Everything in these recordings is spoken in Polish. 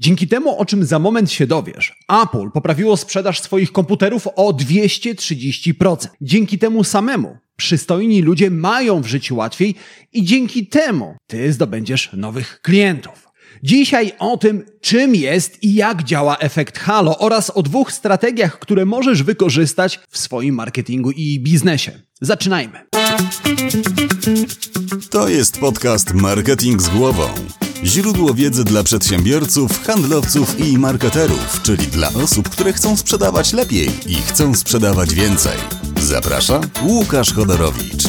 Dzięki temu, o czym za moment się dowiesz, Apple poprawiło sprzedaż swoich komputerów o 230%. Dzięki temu samemu przystojni ludzie mają w życiu łatwiej i dzięki temu ty zdobędziesz nowych klientów. Dzisiaj o tym, czym jest i jak działa efekt Halo oraz o dwóch strategiach, które możesz wykorzystać w swoim marketingu i biznesie. Zaczynajmy. To jest podcast Marketing z głową. Źródło wiedzy dla przedsiębiorców, handlowców i marketerów, czyli dla osób, które chcą sprzedawać lepiej i chcą sprzedawać więcej. Zaprasza Łukasz Chodorowicz.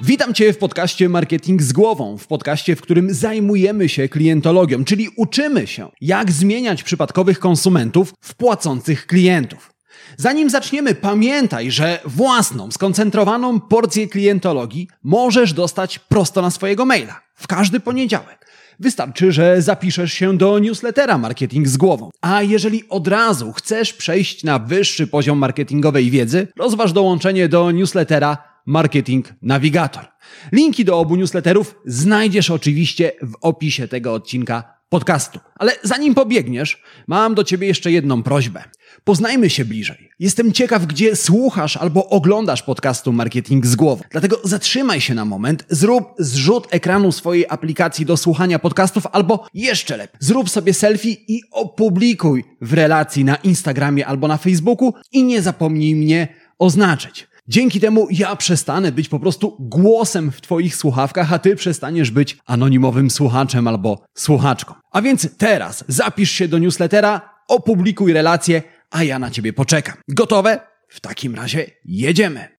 Witam Cię w podcaście Marketing z głową, w podcaście, w którym zajmujemy się klientologią, czyli uczymy się, jak zmieniać przypadkowych konsumentów w płacących klientów. Zanim zaczniemy, pamiętaj, że własną, skoncentrowaną porcję klientologii możesz dostać prosto na swojego maila w każdy poniedziałek. Wystarczy, że zapiszesz się do newslettera Marketing z głową. A jeżeli od razu chcesz przejść na wyższy poziom marketingowej wiedzy, rozważ dołączenie do newslettera Marketing Navigator. Linki do obu newsletterów znajdziesz oczywiście w opisie tego odcinka podcastu. Ale zanim pobiegniesz, mam do ciebie jeszcze jedną prośbę. Poznajmy się bliżej. Jestem ciekaw, gdzie słuchasz albo oglądasz podcastu Marketing z głową. Dlatego zatrzymaj się na moment, zrób zrzut ekranu swojej aplikacji do słuchania podcastów albo jeszcze lepiej, zrób sobie selfie i opublikuj w relacji na Instagramie albo na Facebooku i nie zapomnij mnie oznaczyć. Dzięki temu ja przestanę być po prostu głosem w Twoich słuchawkach, a Ty przestaniesz być anonimowym słuchaczem albo słuchaczką. A więc teraz zapisz się do newslettera, opublikuj relację, a ja na Ciebie poczekam. Gotowe? W takim razie jedziemy.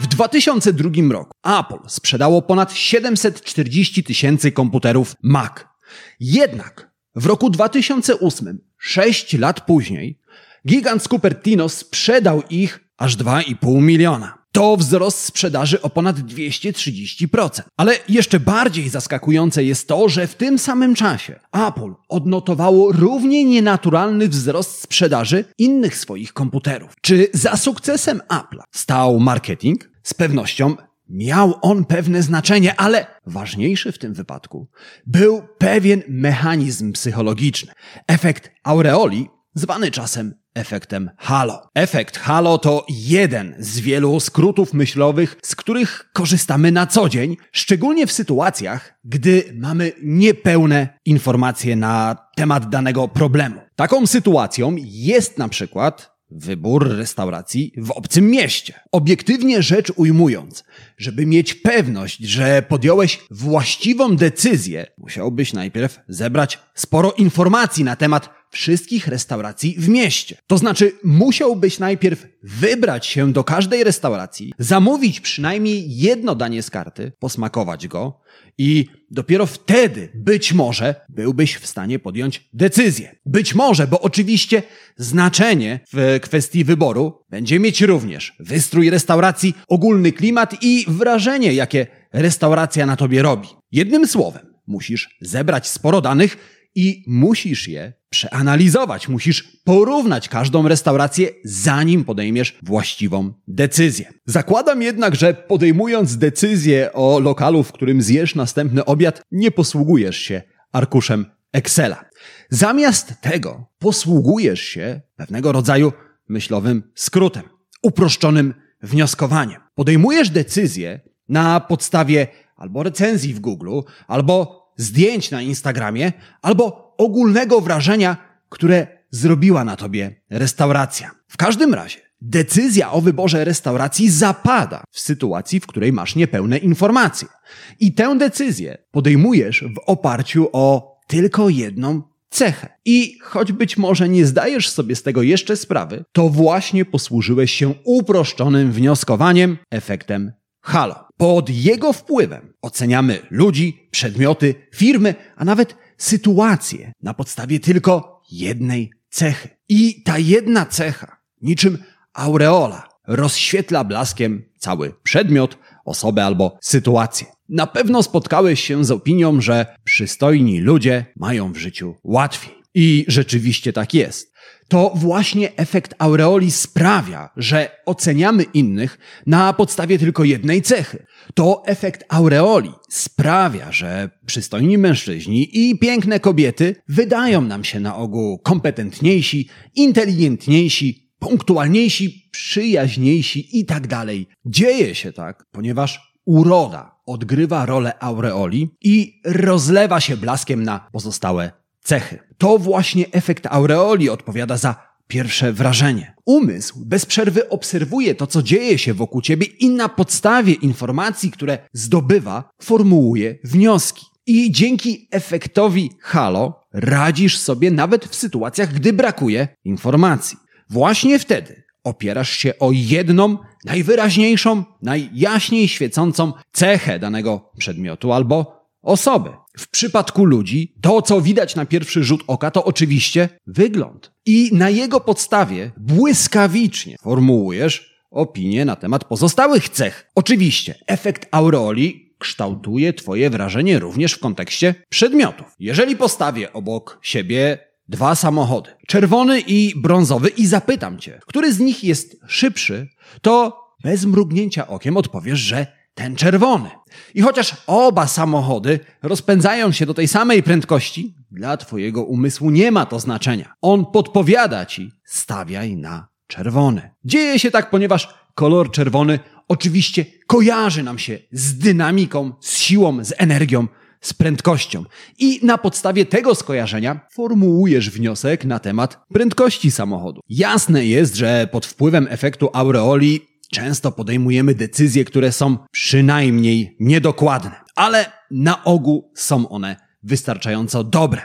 W 2002 roku Apple sprzedało ponad 740 tysięcy komputerów Mac. Jednak w roku 2008, 6 lat później, gigant Cupertino sprzedał ich aż 2,5 miliona. To wzrost sprzedaży o ponad 230%. Ale jeszcze bardziej zaskakujące jest to, że w tym samym czasie Apple odnotowało równie nienaturalny wzrost sprzedaży innych swoich komputerów. Czy za sukcesem Apple'a stał marketing? Z pewnością miał on pewne znaczenie, ale ważniejszy w tym wypadku był pewien mechanizm psychologiczny. Efekt aureoli, zwany czasem efektem Halo. Efekt Halo to jeden z wielu skrótów myślowych, z których korzystamy na co dzień, szczególnie w sytuacjach, gdy mamy niepełne informacje na temat danego problemu. Taką sytuacją jest na przykład wybór restauracji w obcym mieście. Obiektywnie rzecz ujmując, żeby mieć pewność, że podjąłeś właściwą decyzję, musiałbyś najpierw zebrać sporo informacji na temat wszystkich restauracji w mieście. To znaczy, musiałbyś najpierw wybrać się do każdej restauracji, zamówić przynajmniej jedno danie z karty, posmakować go i dopiero wtedy być może byłbyś w stanie podjąć decyzję. Być może, bo oczywiście znaczenie w kwestii wyboru będzie mieć również wystrój restauracji, ogólny klimat i wrażenie, jakie restauracja na tobie robi. Jednym słowem, musisz zebrać sporo danych, i musisz je przeanalizować, musisz porównać każdą restaurację, zanim podejmiesz właściwą decyzję. Zakładam jednak, że podejmując decyzję o lokalu, w którym zjesz następny obiad, nie posługujesz się arkuszem Excela. Zamiast tego posługujesz się pewnego rodzaju myślowym skrótem, uproszczonym wnioskowaniem. Podejmujesz decyzję na podstawie albo recenzji w Google, albo zdjęć na Instagramie albo ogólnego wrażenia, które zrobiła na tobie restauracja. W każdym razie, decyzja o wyborze restauracji zapada w sytuacji, w której masz niepełne informacje. I tę decyzję podejmujesz w oparciu o tylko jedną cechę. I choć być może nie zdajesz sobie z tego jeszcze sprawy, to właśnie posłużyłeś się uproszczonym wnioskowaniem, efektem halo. Pod jego wpływem oceniamy ludzi, przedmioty, firmy, a nawet sytuacje na podstawie tylko jednej cechy. I ta jedna cecha, niczym aureola, rozświetla blaskiem cały przedmiot, osobę albo sytuację. Na pewno spotkałeś się z opinią, że przystojni ludzie mają w życiu łatwiej. I rzeczywiście tak jest. To właśnie efekt aureoli sprawia, że oceniamy innych na podstawie tylko jednej cechy. To efekt aureoli sprawia, że przystojni mężczyźni i piękne kobiety wydają nam się na ogół kompetentniejsi, inteligentniejsi, punktualniejsi, przyjaźniejsi i tak. Dzieje się tak, ponieważ uroda odgrywa rolę aureoli i rozlewa się blaskiem na pozostałe cechy. To właśnie efekt aureoli odpowiada za pierwsze wrażenie. Umysł bez przerwy obserwuje to, co dzieje się wokół ciebie i na podstawie informacji, które zdobywa, formułuje wnioski. I dzięki efektowi halo radzisz sobie nawet w sytuacjach, gdy brakuje informacji. Właśnie wtedy opierasz się o jedną, najwyraźniejszą, najjaśniej świecącą cechę danego przedmiotu albo osoby. W przypadku ludzi to, co widać na pierwszy rzut oka, to oczywiście wygląd. I na jego podstawie błyskawicznie formułujesz opinię na temat pozostałych cech. Oczywiście, efekt aureoli kształtuje Twoje wrażenie również w kontekście przedmiotów. Jeżeli postawię obok siebie dwa samochody, czerwony i brązowy, i zapytam Cię, który z nich jest szybszy, to bez mrugnięcia okiem odpowiesz, że ten czerwony. I chociaż oba samochody rozpędzają się do tej samej prędkości, dla Twojego umysłu nie ma to znaczenia. On podpowiada Ci, stawiaj na czerwony. Dzieje się tak, ponieważ kolor czerwony oczywiście kojarzy nam się z dynamiką, z siłą, z energią, z prędkością. I na podstawie tego skojarzenia formułujesz wniosek na temat prędkości samochodu. Jasne jest, że pod wpływem efektu aureoli często podejmujemy decyzje, które są przynajmniej niedokładne, ale na ogół są one wystarczająco dobre.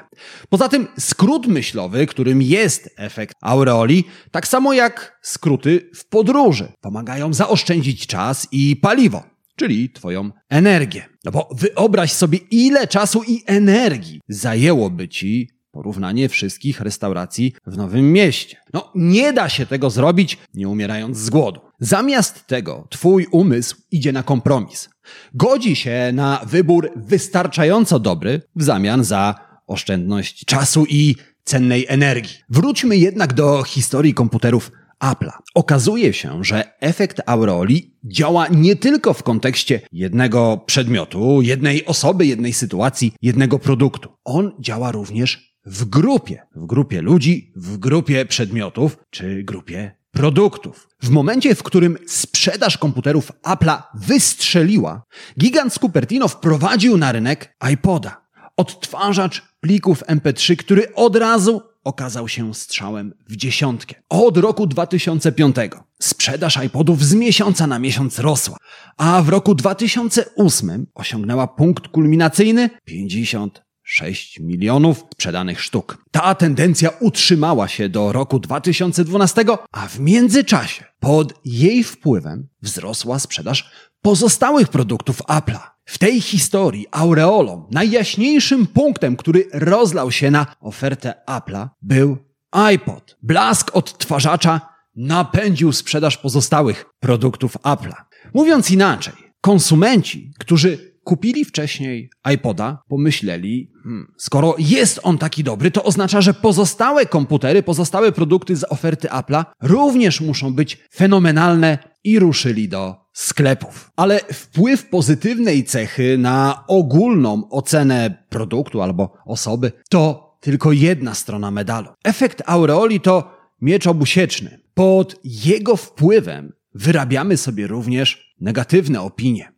Poza tym skrót myślowy, którym jest efekt aureoli, tak samo jak skróty w podróży, pomagają zaoszczędzić czas i paliwo, czyli twoją energię. No bo wyobraź sobie, ile czasu i energii zajęłoby ci porównanie wszystkich restauracji w Nowym Mieście. No, nie da się tego zrobić, nie umierając z głodu. Zamiast tego, twój umysł idzie na kompromis. Godzi się na wybór wystarczająco dobry w zamian za oszczędność czasu i cennej energii. Wróćmy jednak do historii komputerów Apple'a. Okazuje się, że efekt aureoli działa nie tylko w kontekście jednego przedmiotu, jednej osoby, jednej sytuacji, jednego produktu. On działa również w grupie, w grupie ludzi, w grupie przedmiotów czy grupie produktów. W momencie, w którym sprzedaż komputerów Apple'a wystrzeliła, gigant Cupertino wprowadził na rynek iPoda. Odtwarzacz plików MP3, który od razu okazał się strzałem w dziesiątkę. Od roku 2005 sprzedaż iPodów z miesiąca na miesiąc rosła, a w roku 2008 osiągnęła punkt kulminacyjny 50 6 milionów sprzedanych sztuk. Ta tendencja utrzymała się do roku 2012, a w międzyczasie pod jej wpływem wzrosła sprzedaż pozostałych produktów Apple'a. W tej historii aureolą, najjaśniejszym punktem, który rozlał się na ofertę Apple'a, był iPod. Blask odtwarzacza napędził sprzedaż pozostałych produktów Apple'a. Mówiąc inaczej, konsumenci, którzy kupili wcześniej iPoda, pomyśleli, hmm, skoro jest on taki dobry, to oznacza, że pozostałe komputery, pozostałe produkty z oferty Apple'a również muszą być fenomenalne i ruszyli do sklepów. Ale wpływ pozytywnej cechy na ogólną ocenę produktu albo osoby to tylko jedna strona medalu. Efekt aureoli to miecz obusieczny. Pod jego wpływem wyrabiamy sobie również negatywne opinie.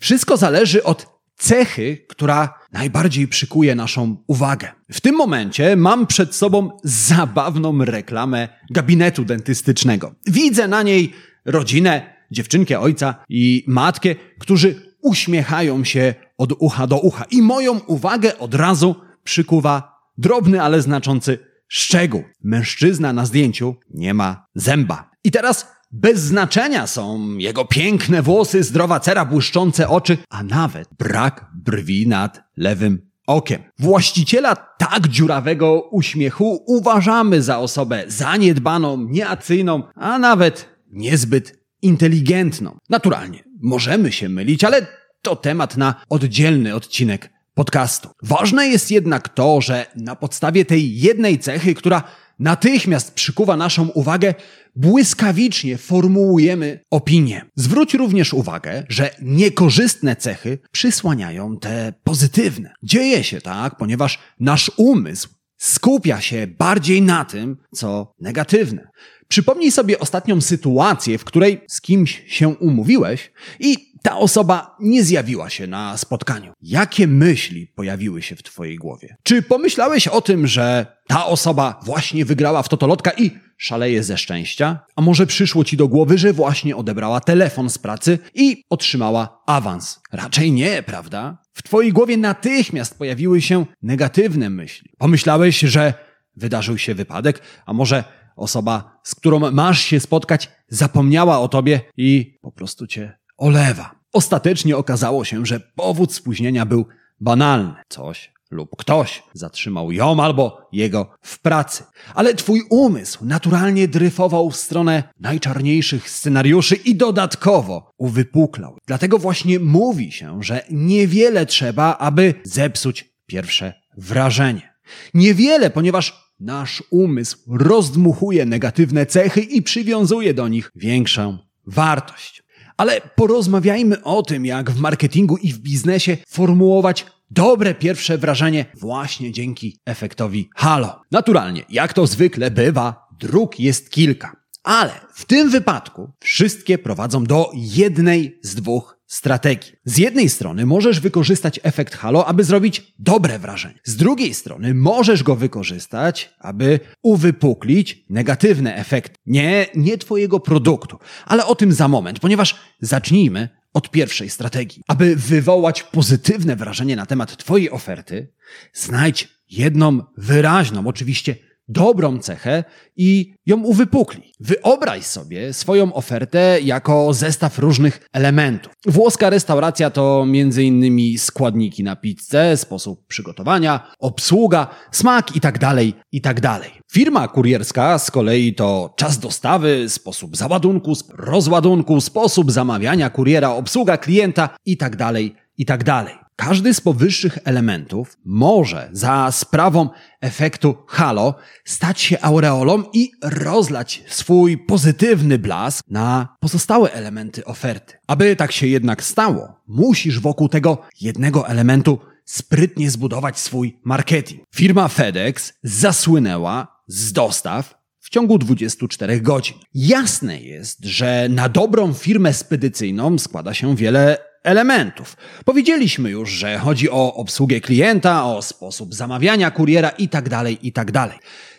Wszystko zależy od cechy, która najbardziej przykuje naszą uwagę. W tym momencie mam przed sobą zabawną reklamę gabinetu dentystycznego. Widzę na niej rodzinę, dziewczynkę ojca i matkę, którzy uśmiechają się od ucha do ucha. I moją uwagę od razu przykuwa drobny, ale znaczący szczegół. Mężczyzna na zdjęciu nie ma zęba. I teraz bez znaczenia są jego piękne włosy, zdrowa cera, błyszczące oczy, a nawet brak brwi nad lewym okiem. Właściciela tak dziurawego uśmiechu uważamy za osobę zaniedbaną, nieacyjną, a nawet niezbyt inteligentną. Naturalnie, możemy się mylić, ale to temat na oddzielny odcinek podcastu. Ważne jest jednak to, że na podstawie tej jednej cechy, która natychmiast przykuwa naszą uwagę, błyskawicznie formułujemy opinię. Zwróć również uwagę, że niekorzystne cechy przysłaniają te pozytywne. Dzieje się tak, ponieważ nasz umysł skupia się bardziej na tym, co negatywne. Przypomnij sobie ostatnią sytuację, w której z kimś się umówiłeś i ta osoba nie zjawiła się na spotkaniu. Jakie myśli pojawiły się w Twojej głowie? Czy pomyślałeś o tym, że ta osoba właśnie wygrała w Totolotka i szaleje ze szczęścia? A może przyszło Ci do głowy, że właśnie odebrała telefon z pracy i otrzymała awans? Raczej nie, prawda? W Twojej głowie natychmiast pojawiły się negatywne myśli. Pomyślałeś, że wydarzył się wypadek, a może osoba, z którą masz się spotkać, zapomniała o tobie i po prostu cię olewa. Ostatecznie okazało się, że powód spóźnienia był banalny. Coś lub ktoś zatrzymał ją albo jego w pracy. Ale twój umysł naturalnie dryfował w stronę najczarniejszych scenariuszy i dodatkowo uwypuklał. Dlatego właśnie mówi się, że niewiele trzeba, aby zepsuć pierwsze wrażenie. Niewiele, ponieważ nasz umysł rozdmuchuje negatywne cechy i przywiązuje do nich większą wartość. Ale porozmawiajmy o tym, jak w marketingu i w biznesie formułować dobre pierwsze wrażenie właśnie dzięki efektowi halo. Naturalnie, jak to zwykle bywa, dróg jest kilka. Ale w tym wypadku wszystkie prowadzą do jednej z dwóch strategii. Z jednej strony możesz wykorzystać efekt halo, aby zrobić dobre wrażenie. Z drugiej strony możesz go wykorzystać, aby uwypuklić negatywny efekt. Nie, nie twojego produktu, ale o tym za moment, ponieważ zacznijmy od pierwszej strategii. Aby wywołać pozytywne wrażenie na temat twojej oferty, znajdź jedną wyraźną, oczywiście dobrą cechę i ją uwypukli. Wyobraź sobie swoją ofertę jako zestaw różnych elementów. Włoska restauracja to m.in. składniki na pizzę, sposób przygotowania, obsługa, smak itd., tak itd. Tak Firma kurierska z kolei to czas dostawy, sposób załadunku, rozładunku, sposób zamawiania kuriera, obsługa klienta itd., tak itd. Każdy z powyższych elementów może za sprawą efektu halo stać się aureolą i rozlać swój pozytywny blask na pozostałe elementy oferty. Aby tak się jednak stało, musisz wokół tego jednego elementu sprytnie zbudować swój marketing. Firma FedEx zasłynęła z dostaw w ciągu 24 godzin. Jasne jest, że na dobrą firmę spedycyjną składa się wiele elementów. Powiedzieliśmy już, że chodzi o obsługę klienta, o sposób zamawiania kuriera itd., tak itd. Tak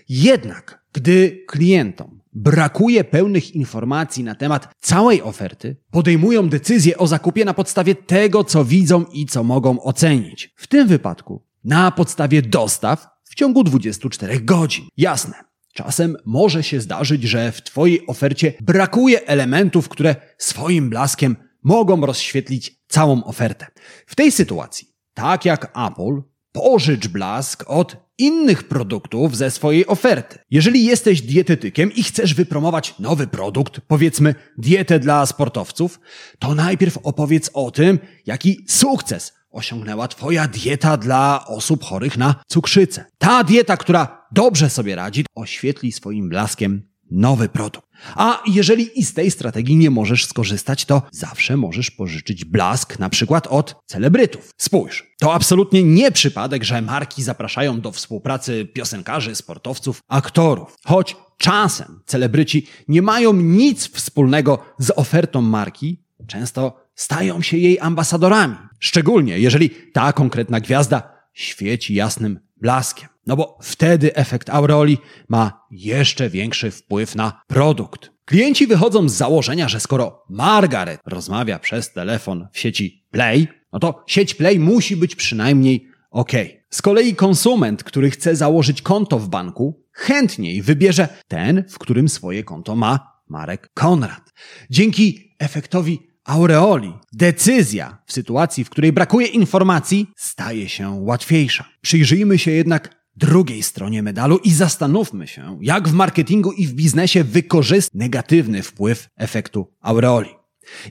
Jednak, gdy klientom brakuje pełnych informacji na temat całej oferty, podejmują decyzję o zakupie na podstawie tego, co widzą i co mogą ocenić. W tym wypadku na podstawie dostaw w ciągu 24 godzin. Jasne. Czasem może się zdarzyć, że w Twojej ofercie brakuje elementów, które swoim blaskiem mogą rozświetlić całą ofertę. W tej sytuacji, tak jak Apple, pożycz blask od innych produktów ze swojej oferty. Jeżeli jesteś dietetykiem i chcesz wypromować nowy produkt, powiedzmy dietę dla sportowców, to najpierw opowiedz o tym, jaki sukces osiągnęła Twoja dieta dla osób chorych na cukrzycę. Ta dieta, która dobrze sobie radzi, oświetli swoim blaskiem nowy produkt. A jeżeli i z tej strategii nie możesz skorzystać, to zawsze możesz pożyczyć blask na przykład od celebrytów. Spójrz, to absolutnie nie przypadek, że marki zapraszają do współpracy piosenkarzy, sportowców, aktorów. Choć czasem celebryci nie mają nic wspólnego z ofertą marki, często stają się jej ambasadorami. Szczególnie jeżeli ta konkretna gwiazda świeci jasnym blaskiem. No bo wtedy efekt aureoli ma jeszcze większy wpływ na produkt. Klienci wychodzą z założenia, że skoro Margaret rozmawia przez telefon w sieci Play, no to sieć Play musi być przynajmniej ok. Z kolei konsument, który chce założyć konto w banku, chętniej wybierze ten, w którym swoje konto ma Marek Konrad. Dzięki efektowi aureoli decyzja w sytuacji, w której brakuje informacji, staje się łatwiejsza. Przyjrzyjmy się jednak drugiej stronie medalu i zastanówmy się, jak w marketingu i w biznesie wykorzystać negatywny wpływ efektu aureoli.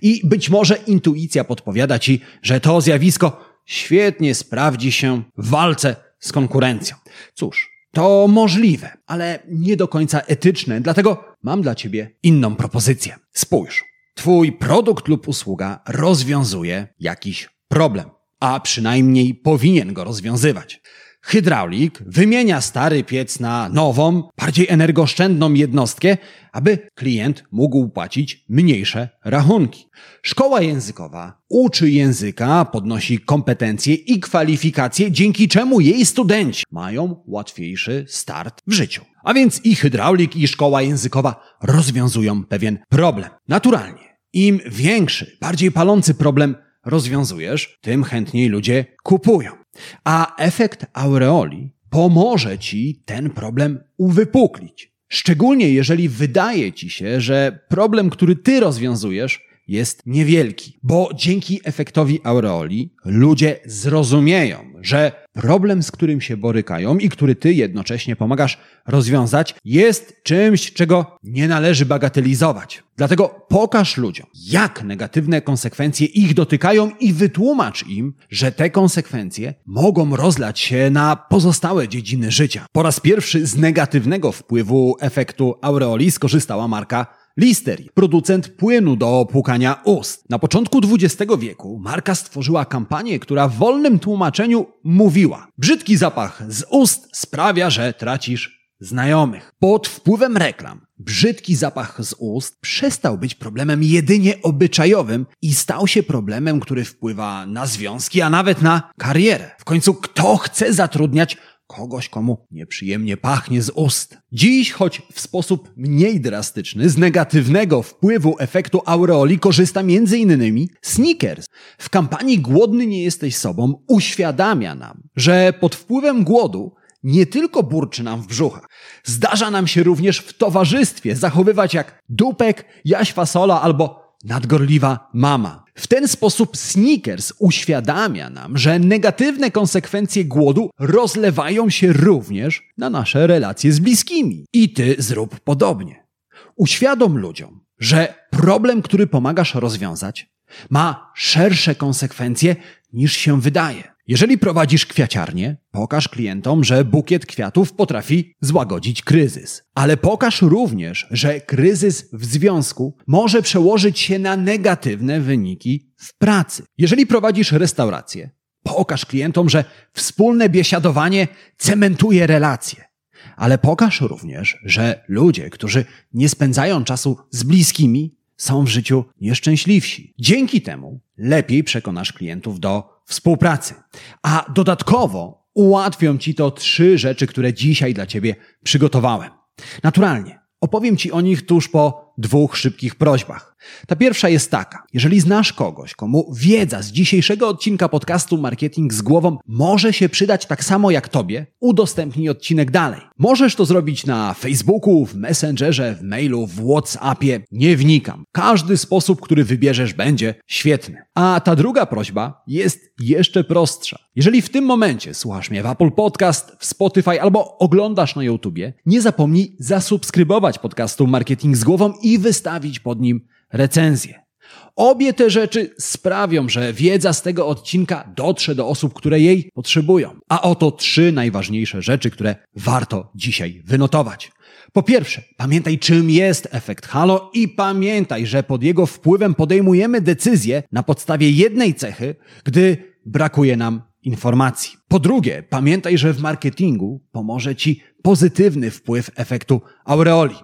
I być może intuicja podpowiada ci, że to zjawisko świetnie sprawdzi się w walce z konkurencją. Cóż, to możliwe, ale nie do końca etyczne, dlatego mam dla Ciebie inną propozycję. Spójrz, Twój produkt lub usługa rozwiązuje jakiś problem, a przynajmniej powinien go rozwiązywać. Hydraulik wymienia stary piec na nową, bardziej energooszczędną jednostkę, aby klient mógł płacić mniejsze rachunki. Szkoła językowa uczy języka, podnosi kompetencje i kwalifikacje, dzięki czemu jej studenci mają łatwiejszy start w życiu. A więc i hydraulik, i szkoła językowa rozwiązują pewien problem. Naturalnie, im większy, bardziej palący problem rozwiązujesz, tym chętniej ludzie kupują. A efekt aureoli pomoże ci ten problem uwypuklić. Szczególnie jeżeli wydaje ci się, że problem, który ty rozwiązujesz, jest niewielki, bo dzięki efektowi aureoli ludzie zrozumieją, że problem, z którym się borykają i który ty jednocześnie pomagasz rozwiązać, jest czymś, czego nie należy bagatelizować. Dlatego pokaż ludziom, jak negatywne konsekwencje ich dotykają i wytłumacz im, że te konsekwencje mogą rozlać się na pozostałe dziedziny życia. Po raz pierwszy z negatywnego wpływu efektu aureoli skorzystała marka Listery, producent płynu do płukania ust. Na początku XX wieku marka stworzyła kampanię, która w wolnym tłumaczeniu mówiła: Brzydki zapach z ust sprawia, że tracisz znajomych. Pod wpływem reklam brzydki zapach z ust przestał być problemem jedynie obyczajowym i stał się problemem, który wpływa na związki, a nawet na karierę. W końcu kto chce zatrudniać kogoś, komu nieprzyjemnie pachnie z ust. Dziś, choć w sposób mniej drastyczny, z negatywnego wpływu efektu aureoli korzysta m.in. Snickers. W kampanii Głodny nie jesteś sobą uświadamia nam, że pod wpływem głodu nie tylko burczy nam w brzuchach. Zdarza nam się również w towarzystwie zachowywać jak dupek, jaś fasola albo nadgorliwa mama. W ten sposób Snickers uświadamia nam, że negatywne konsekwencje głodu rozlewają się również na nasze relacje z bliskimi. I ty zrób podobnie. Uświadom ludziom, że problem, który pomagasz rozwiązać, ma szersze konsekwencje niż się wydaje. Jeżeli prowadzisz kwiaciarnię, pokaż klientom, że bukiet kwiatów potrafi złagodzić kryzys. Ale pokaż również, że kryzys w związku może przełożyć się na negatywne wyniki w pracy. Jeżeli prowadzisz restaurację, pokaż klientom, że wspólne biesiadowanie cementuje relacje. Ale pokaż również, że ludzie, którzy nie spędzają czasu z bliskimi, są w życiu nieszczęśliwsi. Dzięki temu lepiej przekonasz klientów do współpracy. A dodatkowo ułatwią Ci to trzy rzeczy, które dzisiaj dla Ciebie przygotowałem. Naturalnie, opowiem Ci o nich tuż po dwóch szybkich prośbach. Ta pierwsza jest taka. Jeżeli znasz kogoś, komu wiedza z dzisiejszego odcinka podcastu Marketing z głową może się przydać tak samo jak Tobie, udostępnij odcinek dalej. Możesz to zrobić na Facebooku, w Messengerze, w mailu, w WhatsAppie. Nie wnikam. Każdy sposób, który wybierzesz, będzie świetny. A ta druga prośba jest jeszcze prostsza. Jeżeli w tym momencie słuchasz mnie w Apple Podcast, w Spotify albo oglądasz na YouTubie, nie zapomnij zasubskrybować podcastu Marketing z głową wystawić pod nim recenzję. Obie te rzeczy sprawią, że wiedza z tego odcinka dotrze do osób, które jej potrzebują. A oto trzy najważniejsze rzeczy, które warto dzisiaj wynotować. Po pierwsze, pamiętaj czym jest efekt halo i pamiętaj, że pod jego wpływem podejmujemy decyzje na podstawie jednej cechy, gdy brakuje nam informacji. Po drugie, pamiętaj, że w marketingu pomoże Ci pozytywny wpływ efektu aureoli.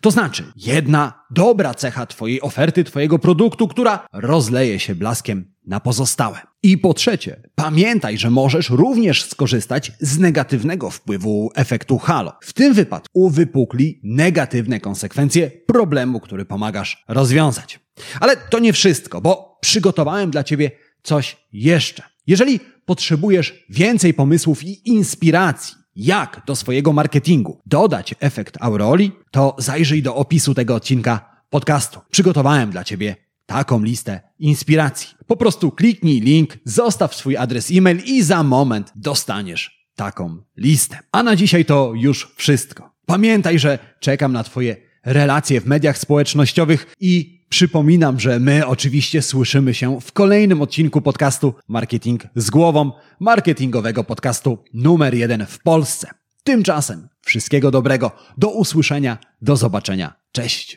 To znaczy, jedna dobra cecha Twojej oferty, Twojego produktu, która rozleje się blaskiem na pozostałe. I po trzecie, pamiętaj, że możesz również skorzystać z negatywnego wpływu efektu halo. W tym wypadku uwypukli negatywne konsekwencje problemu, który pomagasz rozwiązać. Ale to nie wszystko, bo przygotowałem dla Ciebie coś jeszcze. Jeżeli potrzebujesz więcej pomysłów i inspiracji, jak do swojego marketingu dodać efekt aureoli, to zajrzyj do opisu tego odcinka podcastu. Przygotowałem dla Ciebie taką listę inspiracji. Po prostu kliknij link, zostaw swój adres e-mail i za moment dostaniesz taką listę. A na dzisiaj to już wszystko. Pamiętaj, że czekam na Twoje relacje w mediach społecznościowych i przypominam, że my oczywiście słyszymy się w kolejnym odcinku podcastu Marketing z głową, marketingowego podcastu numer jeden w Polsce. Tymczasem wszystkiego dobrego, do usłyszenia, do zobaczenia. Cześć!